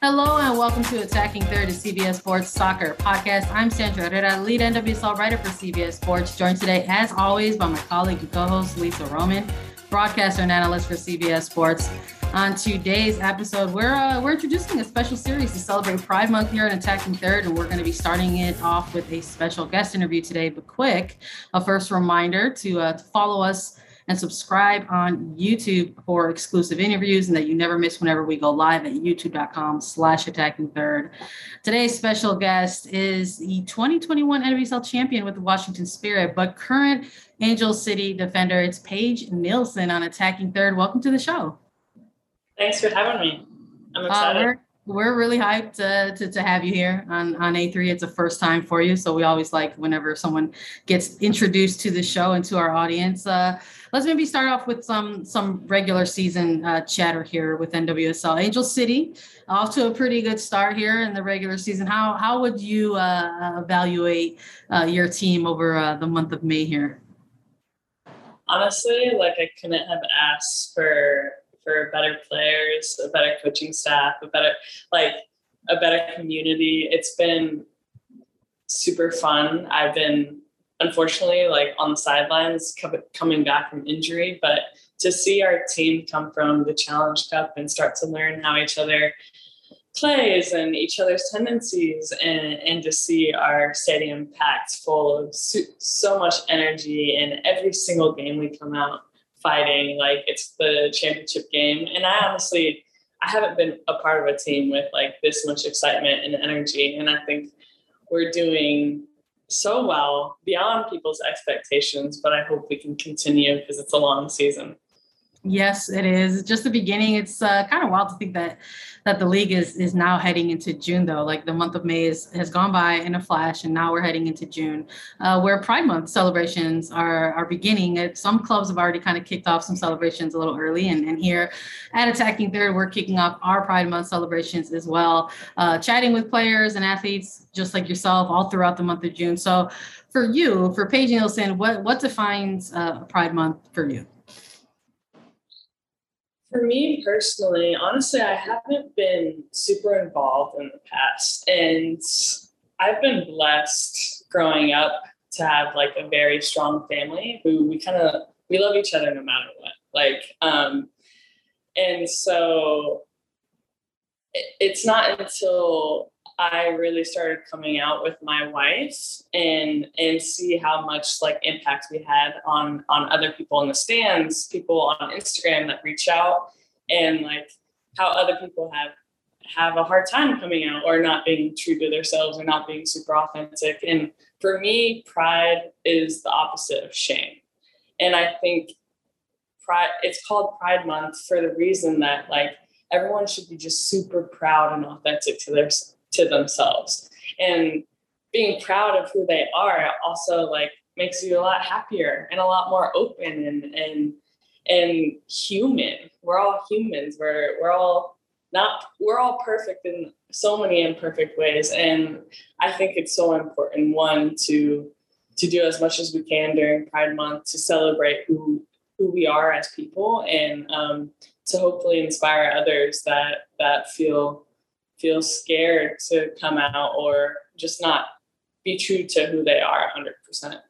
Hello and welcome to Attacking Third, a CBS Sports Soccer podcast. I'm Sandra Herrera, lead NWSL writer for CBS Sports, joined today, as always, by my colleague and co-host Lisa Roman, broadcaster and analyst for CBS Sports. On today's episode, we're uh, we're introducing a special series to celebrate Pride Month here at Attacking Third, and we're going to be starting it off with a special guest interview today. But quick, a first reminder to, uh, to follow us and subscribe on YouTube for exclusive interviews and that you never miss whenever we go live at youtube.com slash attacking third. Today's special guest is the 2021 NWSL champion with the Washington Spirit, but current Angel City defender. It's Paige Nielsen on attacking third. Welcome to the show. Thanks for having me. I'm uh, excited. Uh, we're really hyped to, to, to, have you here on, on A3. It's a first time for you. So we always like whenever someone gets introduced to the show and to our audience. Uh, let's maybe start off with some some regular season uh, chatter here with NWSL. Angel City off to a pretty good start here in the regular season. How, how would you uh, evaluate uh, your team over uh, the month of May here? Honestly, like I couldn't have asked for for better players, a better coaching staff, a better like a better community. It's been super fun. I've been unfortunately like on the sidelines coming back from injury, but to see our team come from the Challenge Cup and start to learn how each other plays and each other's tendencies and, and to see our stadium packed full of so, so much energy and every single game we come out fighting like it's the championship game. And I honestly, I haven't been a part of a team with like this much excitement and energy. And I think we're doing so well beyond people's expectations, but I hope we can continue because it's a long season. Yes, it is. Just the beginning. It's uh, kind of wild to think that that the league is is now heading into June though. Like the month of May is, has gone by in a flash, and now we're heading into June, uh, where Pride Month celebrations are are beginning. Some clubs have already kind of kicked off some celebrations a little early, and, and here at Attacking Third, we're kicking off our Pride Month celebrations as well. Uh, chatting with players and athletes just like yourself all throughout the month of June. So, for you, for Paige Nielsen, what what defines uh, Pride Month for you? For me personally, honestly, I haven't been super involved in the past. And I've been blessed growing up to have like a very strong family who we kind of we love each other no matter what. Like, um, and so it, it's not until I really started coming out with my wife and and see how much like impact we had on on other people in the stands, people on Instagram that reach out, and like how other people have have a hard time coming out or not being true to themselves or not being super authentic. And for me, pride is the opposite of shame. And I think pride it's called Pride Month for the reason that like everyone should be just super proud and authentic to their to themselves. And being proud of who they are also like makes you a lot happier and a lot more open and and and human. We're all humans. We're we're all not we're all perfect in so many imperfect ways. And I think it's so important one to to do as much as we can during Pride Month to celebrate who who we are as people and um, to hopefully inspire others that that feel feel scared to come out or just not be true to who they are 100%.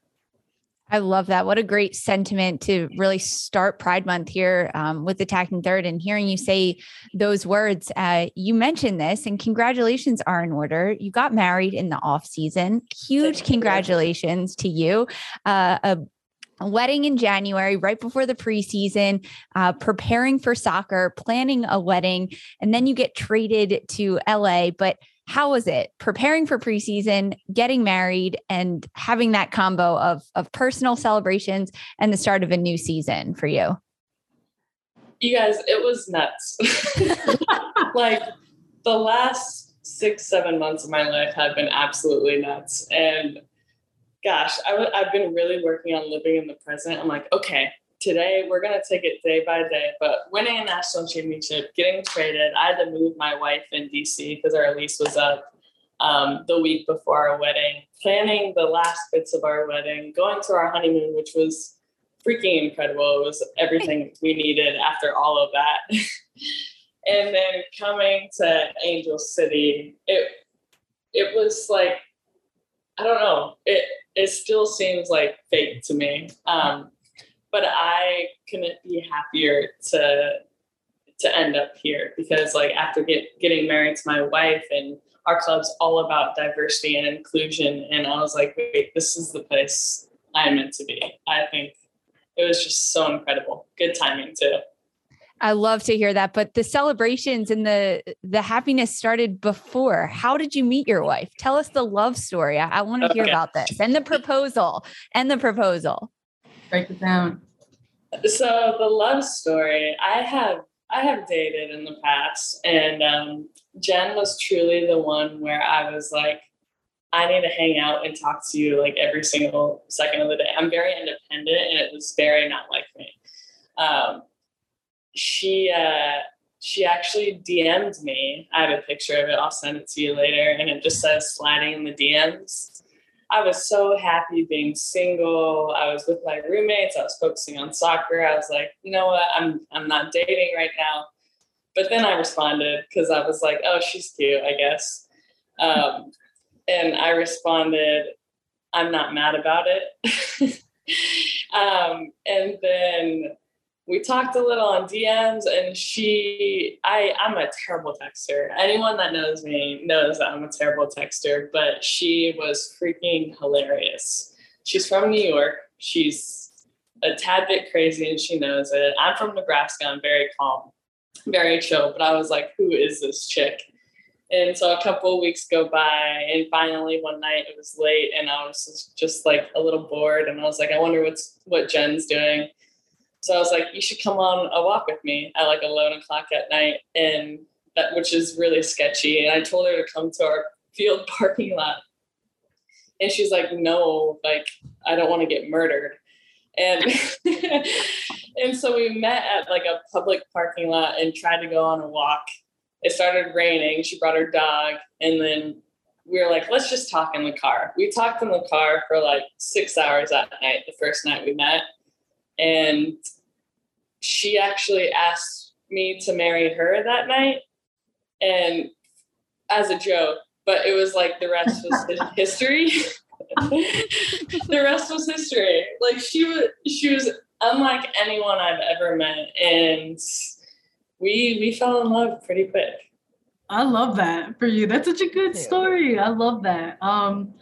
I love that. What a great sentiment to really start Pride Month here um, with Attacking Third and hearing you say those words. Uh, you mentioned this, and congratulations are in order. You got married in the off season. Huge congratulations to you. Uh, a a wedding in January, right before the preseason, uh, preparing for soccer, planning a wedding, and then you get traded to LA. But how was it preparing for preseason, getting married, and having that combo of of personal celebrations and the start of a new season for you? You guys, it was nuts. like the last six, seven months of my life have been absolutely nuts. And gosh, i w- I've been really working on living in the present. I'm like, okay, today we're going to take it day by day. But winning a national championship, getting traded, I had to move my wife in DC because our lease was up um, the week before our wedding, planning the last bits of our wedding, going to our honeymoon, which was freaking incredible. It was everything we needed after all of that. and then coming to Angel City, it it was like I don't know. It it still seems like fake to me. Um, but I couldn't be happier to to end up here because like after get, getting married to my wife and our club's all about diversity and inclusion and I was like, wait, this is the place I'm meant to be. I think it was just so incredible. Good timing too. I love to hear that. But the celebrations and the the happiness started before. How did you meet your wife? Tell us the love story. I, I want to okay. hear about this and the proposal and the proposal. Break it down. So the love story, I have I have dated in the past, and um, Jen was truly the one where I was like, I need to hang out and talk to you like every single second of the day. I'm very independent, and it was very not like me. Um, she uh, she actually DM'd me. I have a picture of it. I'll send it to you later, and it just says sliding in the DMs. I was so happy being single. I was with my roommates. I was focusing on soccer. I was like, you know what? I'm I'm not dating right now. But then I responded because I was like, oh, she's cute, I guess. Um, and I responded, I'm not mad about it. um, and then we talked a little on DMs and she I I'm a terrible texter. Anyone that knows me knows that I'm a terrible texter, but she was freaking hilarious. She's from New York. She's a tad bit crazy and she knows it. I'm from Nebraska. I'm very calm, very chill, but I was like, who is this chick? And so a couple of weeks go by, and finally one night it was late, and I was just like a little bored, and I was like, I wonder what's what Jen's doing. So I was like, you should come on a walk with me at like 11 o'clock at night. And that, which is really sketchy. And I told her to come to our field parking lot. And she's like, no, like, I don't want to get murdered. And, and so we met at like a public parking lot and tried to go on a walk. It started raining. She brought her dog. And then we were like, let's just talk in the car. We talked in the car for like six hours that night, the first night we met and she actually asked me to marry her that night. And as a joke but it was like the rest was history. The rest was history. Like she was she was unlike anyone i've ever met. And we we fell in love pretty quick. I love that for you. That's such a good story. I love that. Um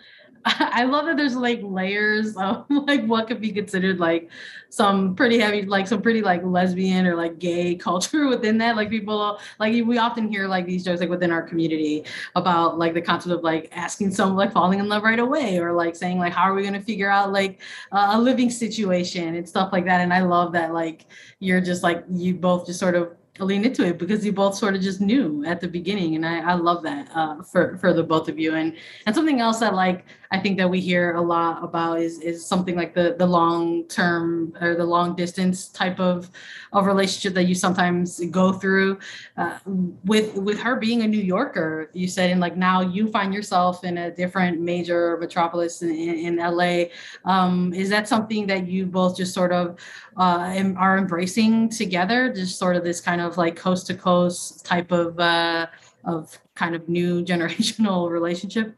I love that there's like layers of like what could be considered like some pretty heavy, like some pretty like lesbian or like gay culture within that. Like people like we often hear like these jokes like within our community about like the concept of like asking someone like falling in love right away or like saying like how are we going to figure out like uh, a living situation and stuff like that. And I love that like you're just like you both just sort of lean into it because you both sort of just knew at the beginning and i, I love that uh, for for the both of you and and something else that like i think that we hear a lot about is is something like the the long term or the long distance type of of relationship that you sometimes go through. Uh, with with her being a new yorker you said and like now you find yourself in a different major metropolis in, in, in la um, is that something that you both just sort of uh, are embracing together? Just sort of this kind of like coast to coast type of uh, of kind of new generational relationship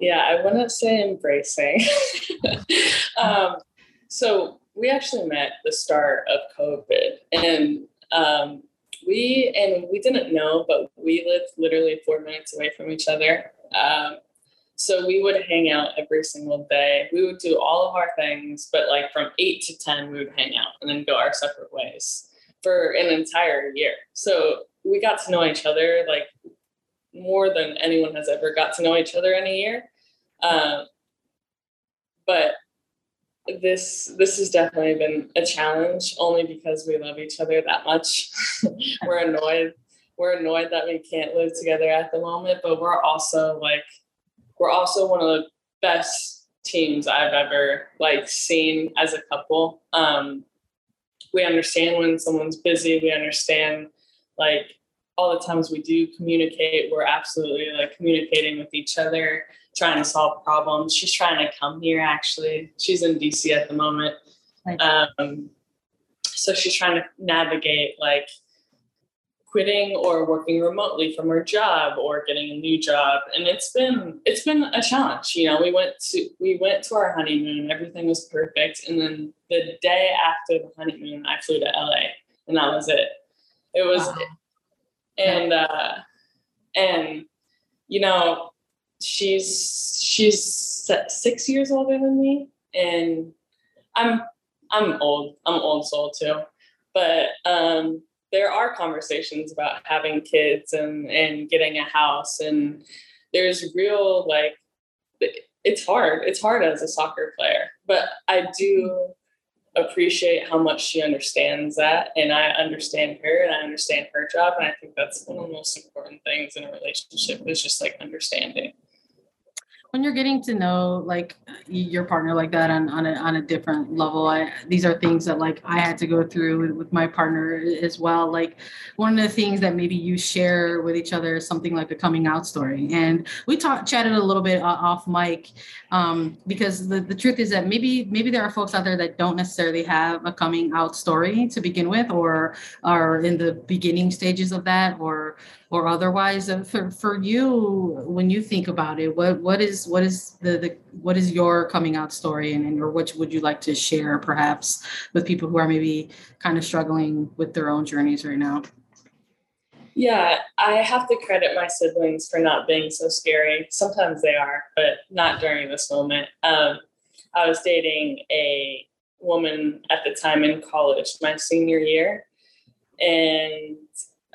Yeah, I wouldn't say embracing. um, so we actually met the start of COVID, and um, we and we didn't know, but we lived literally four minutes away from each other. Um, so we would hang out every single day. We would do all of our things, but like from eight to ten, we would hang out and then go our separate ways for an entire year. So we got to know each other like more than anyone has ever got to know each other in a year. Um, but this this has definitely been a challenge only because we love each other that much. we're annoyed. We're annoyed that we can't live together at the moment, but we're also like we're also one of the best teams I've ever like seen as a couple. Um, we understand when someone's busy. We understand like all the times we do communicate, we're absolutely like communicating with each other, trying to solve problems. She's trying to come here actually. She's in DC at the moment. Um, so she's trying to navigate like quitting or working remotely from her job or getting a new job and it's been it's been a challenge you know we went to we went to our honeymoon everything was perfect and then the day after the honeymoon i flew to la and that was it it was wow and uh, and you know she's she's six years older than me and i'm i'm old i'm old soul too. But um there are conversations about having kids and and getting a house and there's real like it's hard it's hard as a soccer player. But i do appreciate how much she understands that and I understand her and I understand her job and I think that's one of the most important things in a relationship is just like understanding. When you're getting to know like your partner like that on, on a, on a different level. I, these are things that like i had to go through with, with, my partner as well. Like one of the things that maybe you share with each other is something like a coming out story. And we talked chatted a little bit off mic um, because the, the truth is that maybe maybe there are folks out there that don't necessarily have a coming out story to begin with or are in the beginning stages of that or or otherwise uh, for, for you when you think about it what what is what is the, the what is your coming out story and, and or what would you like to share perhaps with people who are maybe kind of struggling with their own journeys right now? Yeah i have to credit my siblings for not being so scary. Sometimes they are but not during this moment. Um, i was dating a woman at the time in college my senior year and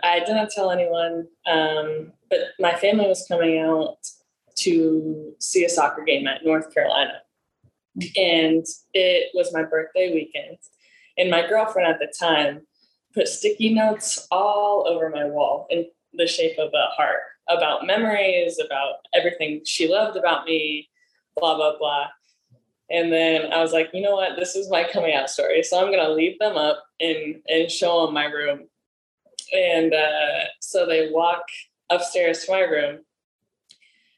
I didn't tell anyone, um, but my family was coming out to see a soccer game at North Carolina. And it was my birthday weekend. And my girlfriend at the time put sticky notes all over my wall in the shape of a heart about memories, about everything she loved about me, blah, blah, blah. And then I was like, you know what? This is my coming out story. So I'm going to leave them up and, and show them my room and uh, so they walk upstairs to my room.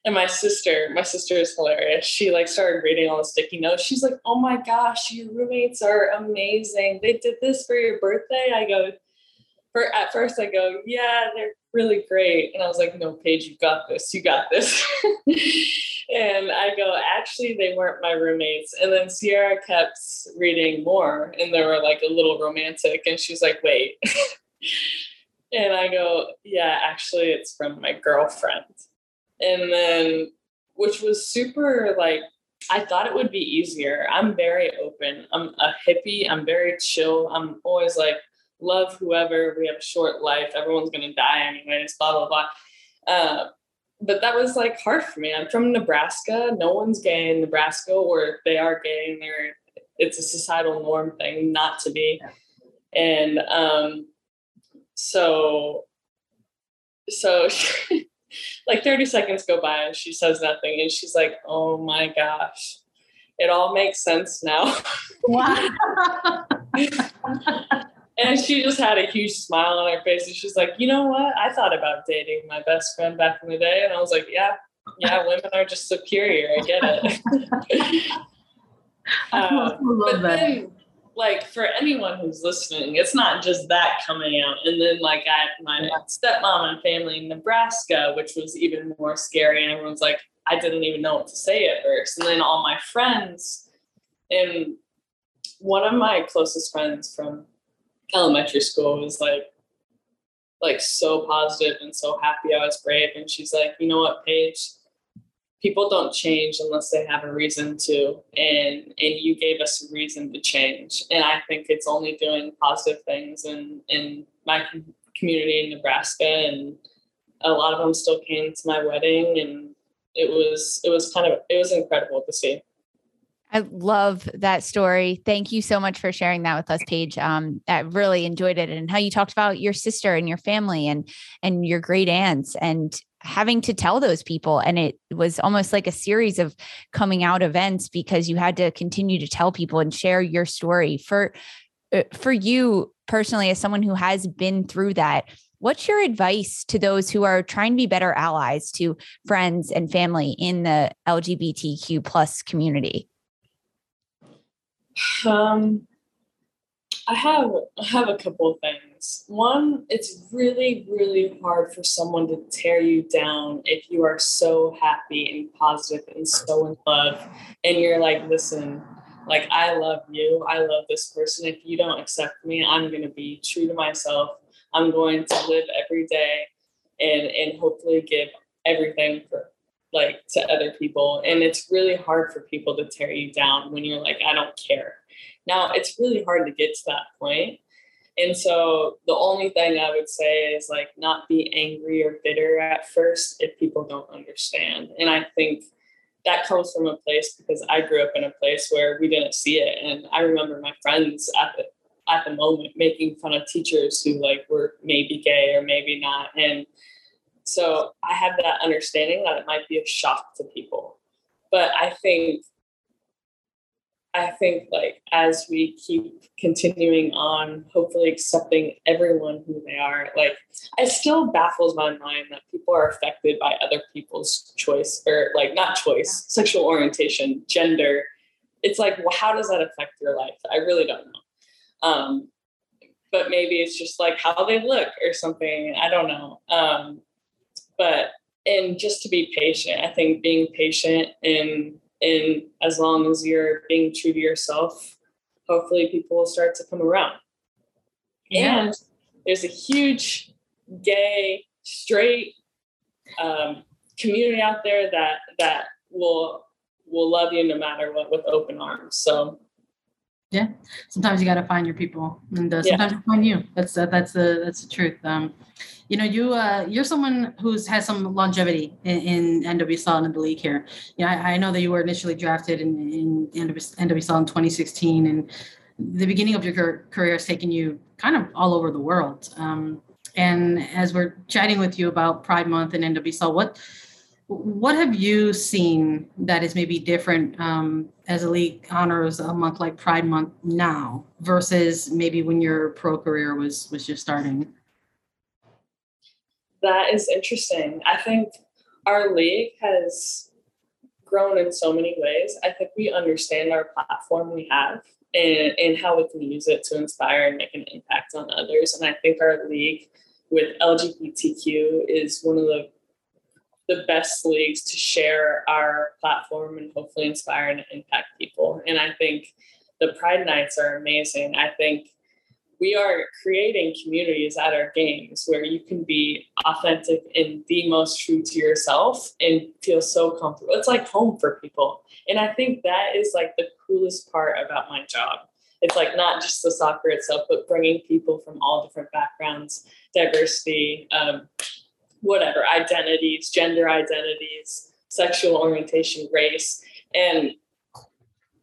And my sister, my sister is hilarious. She like started reading all the sticky notes. She's like, "Oh my gosh, your roommates are amazing. They did this for your birthday." I go, for at first I go, "Yeah, they're really great." And I was like, "No, Paige, you got this. You got this." and I go, "Actually, they weren't my roommates." And then Sierra kept reading more, and they were like a little romantic. And she's like, "Wait." And I go, yeah, actually, it's from my girlfriend. And then, which was super like, I thought it would be easier. I'm very open. I'm a hippie. I'm very chill. I'm always like, love whoever. We have a short life. Everyone's going to die anyways, blah, blah, blah. Uh, but that was like hard for me. I'm from Nebraska. No one's gay in Nebraska, or if they are gay and they're, it's a societal norm thing not to be. And um, so so she, like 30 seconds go by and she says nothing and she's like oh my gosh it all makes sense now. Wow. And she just had a huge smile on her face and she's like you know what? I thought about dating my best friend back in the day. And i was like yeah yeah women are just superior i get it. Uh, but then like for anyone who's listening, it's not just that coming out. And then like I had my stepmom and family in Nebraska, which was even more scary. And everyone's like, I didn't even know what to say at first. And then all my friends, and one of my closest friends from elementary school was like, like so positive and so happy I was brave. And she's like, you know what, Paige, people don't change unless they have a reason to. And and you gave us a reason to change. And I think it's only doing positive things in in my community in Nebraska. And a lot of them still came to my wedding and it was it was kind of it was incredible to see. I love that story. Thank you so much for sharing that with us, Paige. Um, I really enjoyed it and how you talked about your sister and your family and and your great aunts and having to tell those people. And it was almost like a series of coming out events because you had to continue to tell people and share your story. For uh, for you personally, as someone who has been through that, what's your advice to those who are trying to be better allies to friends and family in the LGBTQ plus community? Um, I have I have a couple of things. One, it's really really hard for someone to tear you down if you are so happy and positive and so in love, and you're like, listen, like I love you, I love this person. If you don't accept me, I'm going to be true to myself. I'm going to live every day, and and hopefully give everything for like to other people and it's really hard for people to tear you down when you're like i don't care now it's really hard to get to that point. And so the only thing i would say is like not be angry or bitter at first if people don't understand. And i think that comes from a place because i grew up in a place where we didn't see it. And i remember my friends at the at the moment making fun of teachers who like were maybe gay or maybe not. And so I have that understanding that it might be a shock to people. But I think I think like as we keep continuing on, hopefully accepting everyone who they are, like it still baffles my mind that people are affected by other people's choice or like not choice, sexual orientation, gender. It's like, well, how does that affect your life? I really don't know. Um, but maybe it's just like how they look or something. I don't know. Um, but and just to be patient i think being patient and and as long as you're being true to yourself hopefully people will start to come around. Yeah. and there's a huge gay straight um, community out there that that will will love you no matter what with open arms. So yeah. Sometimes you got to find your people. And uh, sometimes yeah. you find you. That's uh, that's the that's the truth. Um you know you uh you're someone who's has some longevity in, in nwsl and in the league here yeah I, I, know that you were initially drafted in, in nwsl in 2016 and the beginning of your career has taken you kind of all over the world um and as we're chatting with you about pride month and nwsl what what have you seen that is maybe different um, as a league honors a month like Pride Month now versus maybe when your pro career was was just starting? That is interesting. I think our league has grown in so many ways. I think we understand our platform we have and, and how we can use it to inspire and make an impact on others. And I think our league with LGBTQ is one of the the best leagues to share our platform and hopefully inspire and impact people. And I think the Pride Nights are amazing. I think we are creating communities at our games where you can be authentic and the most true to yourself and feel so comfortable. It's like home for people. And I think that is like the coolest part about my job. It's like not just the soccer itself, but bringing people from all different backgrounds, diversity, um, whatever identities, gender identities, sexual orientation, race. And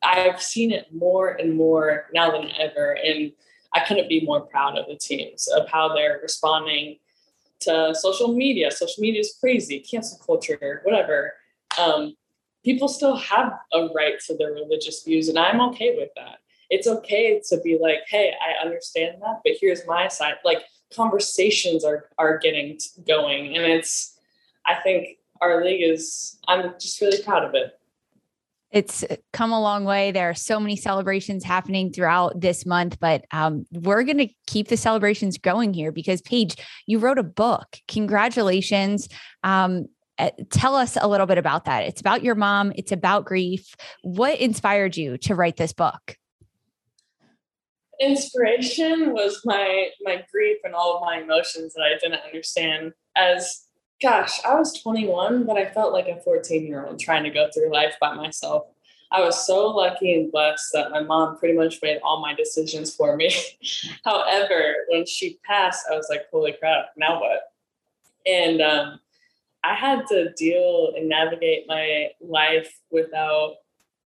I've seen it more and more now than ever. And I couldn't be more proud of the teams of how they're responding to social media. Social media is crazy, cancel culture, whatever. Um, people still have a right to their religious views, and I'm okay with that. It's okay to be like, hey, I understand that, but here's my side. Like, conversations are are getting going and it's i think our league is i'm just really proud of it it's come a long way. There are so many celebrations happening throughout this month, but um, we're going to keep the celebrations going here because, Paige, you wrote a book. Congratulations. Um, Uh, tell us a little bit about that. It's about your mom, it's about grief. What inspired you to write this book? Inspiration was my my grief and all of my emotions that I didn't understand as gosh, I was 21, but I felt like a 14 year old trying to go through life by myself. I was so lucky and blessed that my mom pretty much made all my decisions for me. However, when she passed, I was like, holy crap, now what? And um, I had to deal and navigate my life without,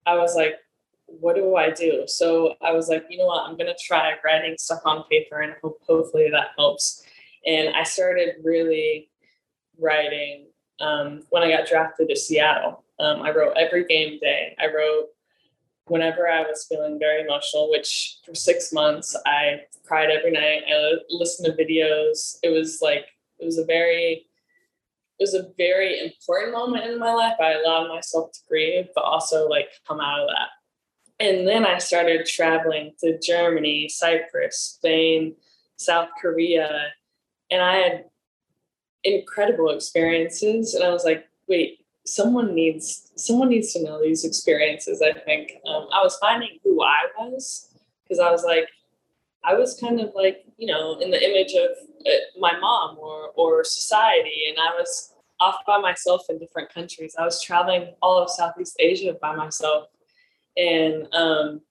I was like, what do I do? So I was like, you know what, I'm going to try writing stuff on paper and hope, hopefully that helps. And I started really writing um, when I got drafted to Seattle. Um, I wrote every game day. I wrote whenever I was feeling very emotional, which for six months I cried every night. I listened to videos. It was like, it was a very, it was a very important moment in my life. I allowed myself to grieve, but also like come out of that. And then I started traveling to Germany, Cyprus, Spain, South Korea, and I had incredible experiences. And I was like, wait, someone needs someone needs to know these experiences. I think um, I was finding who I was because I was like, I was kind of like you know in the image of uh, my mom or or society, and I was off by myself in different countries. I was traveling all of Southeast Asia by myself, and um,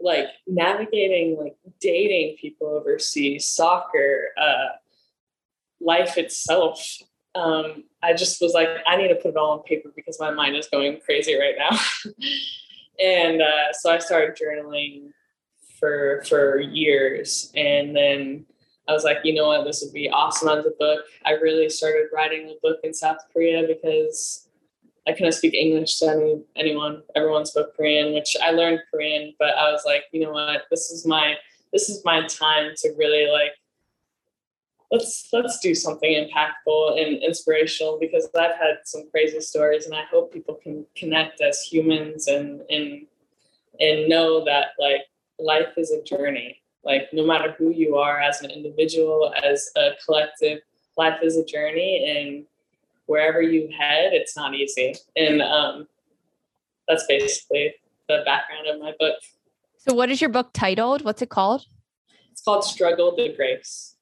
like navigating like dating people overseas, soccer, uh, life itself. Um, I just was like, I need to put it all on paper because my mind is going crazy right now. and uh, so I started journaling for for years, and then I was like, you know what, this would be awesome as a book. I really started writing a book in South Korea because I couldn't speak English to any, anyone. Everyone spoke Korean, which I learned Korean, but I was like, you know what, this is my this is my time to really like let's let's do something impactful and inspirational because I've had some crazy stories and I hope people can connect as humans and and and know that like life is a journey. Like no matter who you are as an individual as a collective life is a journey and wherever you head it's not easy. And um, that's basically the background of my book. So what is your book titled? What's it called? It's called struggle to grace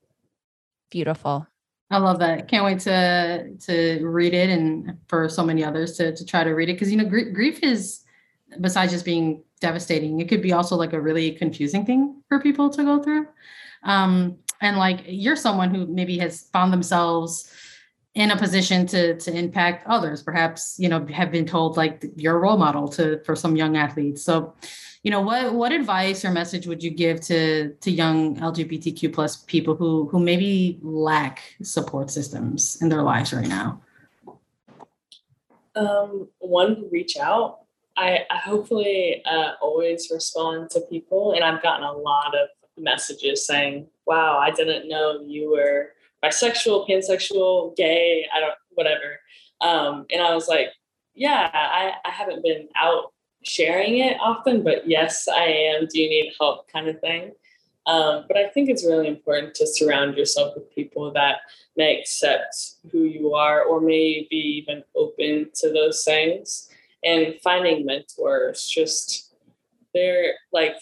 beautiful I love that. Can't wait to to read it, and for so many others to to try to read it because you know gr- grief is besides just being devastating, it could be also like a really confusing thing for people to go through. Um, and like you're someone who maybe has found themselves in a position to to impact others perhaps you know have been told like you're a role model to for some young athletes. So you know what what advice or message would you give to to young lgbtq plus people who who maybe lack support systems in their lives right now? Um, one reach out. I, I hopefully uh, always respond to people, and I've gotten a lot of messages saying, "Wow, I didn't know you were bisexual, pansexual, gay, I don't, whatever." Um, and I was like, "Yeah, I, I haven't been out sharing it often, but yes, I am. Do you need help?" kind of thing. Um, but I think it's really important to surround yourself with people that may accept who you are or may be even open to those things and finding mentors just they're like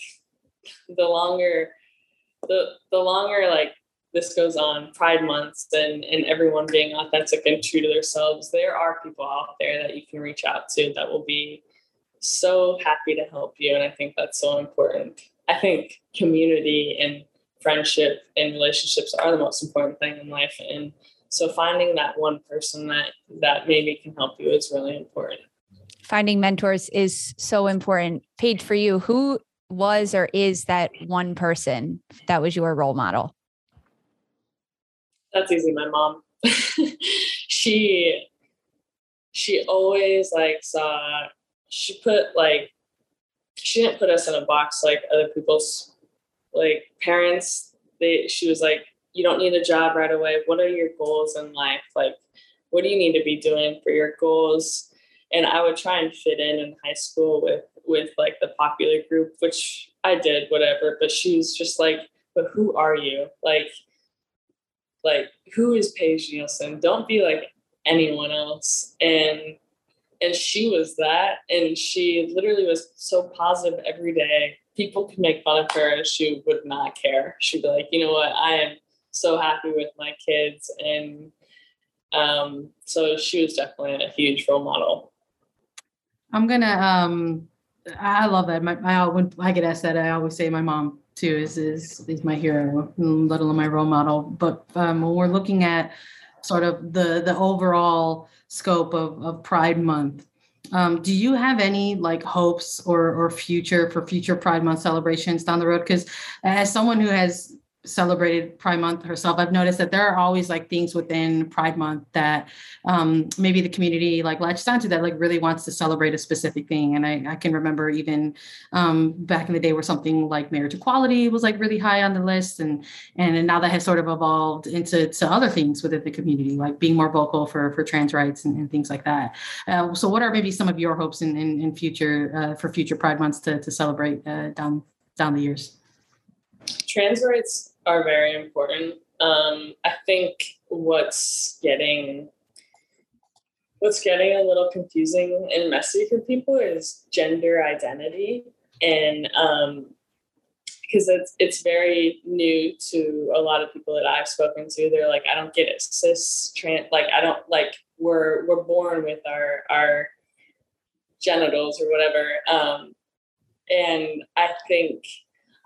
the longer the the longer like this goes on pride months and and everyone being authentic and true to themselves there are people out there that you can reach out to that will be so happy to help you and i think that's so important i think community and friendship and relationships are the most important thing in life and so finding that one person that that maybe can help you is really important finding mentors is so important. Paige, for you, who was or is that one person that was your role model? That's easy. My mom. she she always like saw she put like she didn't put us in a box like other people's like parents they she was like you don't need a job right away what are your goals in life like what do you need to be doing for your goals and I would try and fit in in high school with with like the popular group, which I did, whatever. But she was just like, but who are you? Like, like who is Paige Nielsen? Don't be like anyone else. And and she was that. And she literally was so positive every day. People could make fun of her and she would not care. She'd be like, you know what, I am so happy with my kids. And um, so she was definitely a huge role model. I'm gonna um I love that. My, I when I get asked that, I always say my mom too is is is my hero, let alone my role model. But um, when we're looking at sort of the the overall scope of of Pride Month, um, do you have any like hopes or or future for future Pride Month celebrations down the road? Because as someone who has celebrated Pride Month herself, I've noticed that there are always like things within Pride Month that um, maybe the community like latches onto that like really wants to celebrate a specific thing. And I, I can remember even um, back in the day where something like marriage equality was like really high on the list, and and now that has sort of evolved into to other things within the community, like being more vocal for for trans rights and, and things like that. Uh, so, what are maybe some of your hopes in in, in future uh, for future Pride months to to celebrate uh, down down the years? Trans rights are very important. Um, I think what's getting what's getting a little confusing and messy for people is gender identity, and um, because it's it's very new to a lot of people that I've spoken to. They're like, I don't get it, cis trans. Like, I don't like we're we're born with our our genitals or whatever. Um, and I think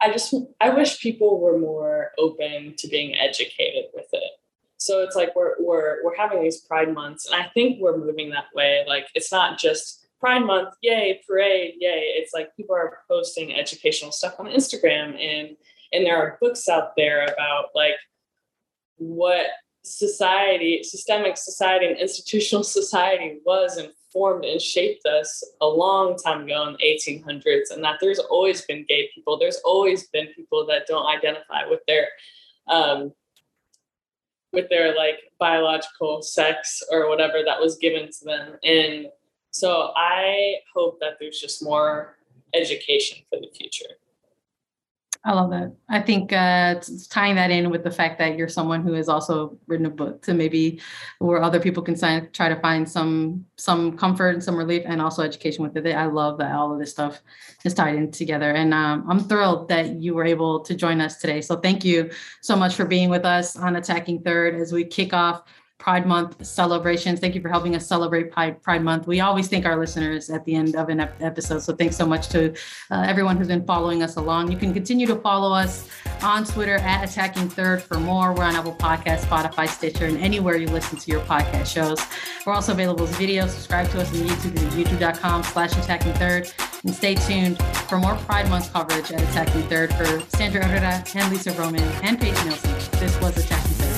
I just I wish people were more open to being educated with it. So it's like we're we're we're having these Pride months, and I think we're moving that way. Like it's not just Pride Month, yay, parade, yay. It's like people are posting educational stuff on Instagram, and and there are books out there about like what society, systemic society, and institutional society was and formed and shaped us a long time ago in the 1800s and that there's always been gay people. There's always been people that don't identify with their um, with their like biological sex or whatever that was given to them. And so i hope that there's just more education for the future I love that. I think uh, tying that in with the fact that you're someone who has also written a book to maybe where other people can sign, try to find some some comfort and some relief and also education with it. I love that all of this stuff is tied in together. And um, I'm thrilled that you were able to join us today. So thank you so much for being with us on Attacking Third as we kick off Pride Month celebrations. Thank you for helping us celebrate Pride, Pride Month. We always thank our listeners at the end of an episode. So thanks so much to uh, everyone who's been following us along. You can continue to follow us on Twitter at Attacking Third for more. We're on Apple Podcast, Spotify, Stitcher, and anywhere you listen to your podcast shows. We're also available as video. Subscribe to us on YouTube at youtube.com slash attacking third. And stay tuned for more Pride Month coverage at Attacking Third for Sandra Herrera and Lisa Roman and Paige Nielsen. This was Attacking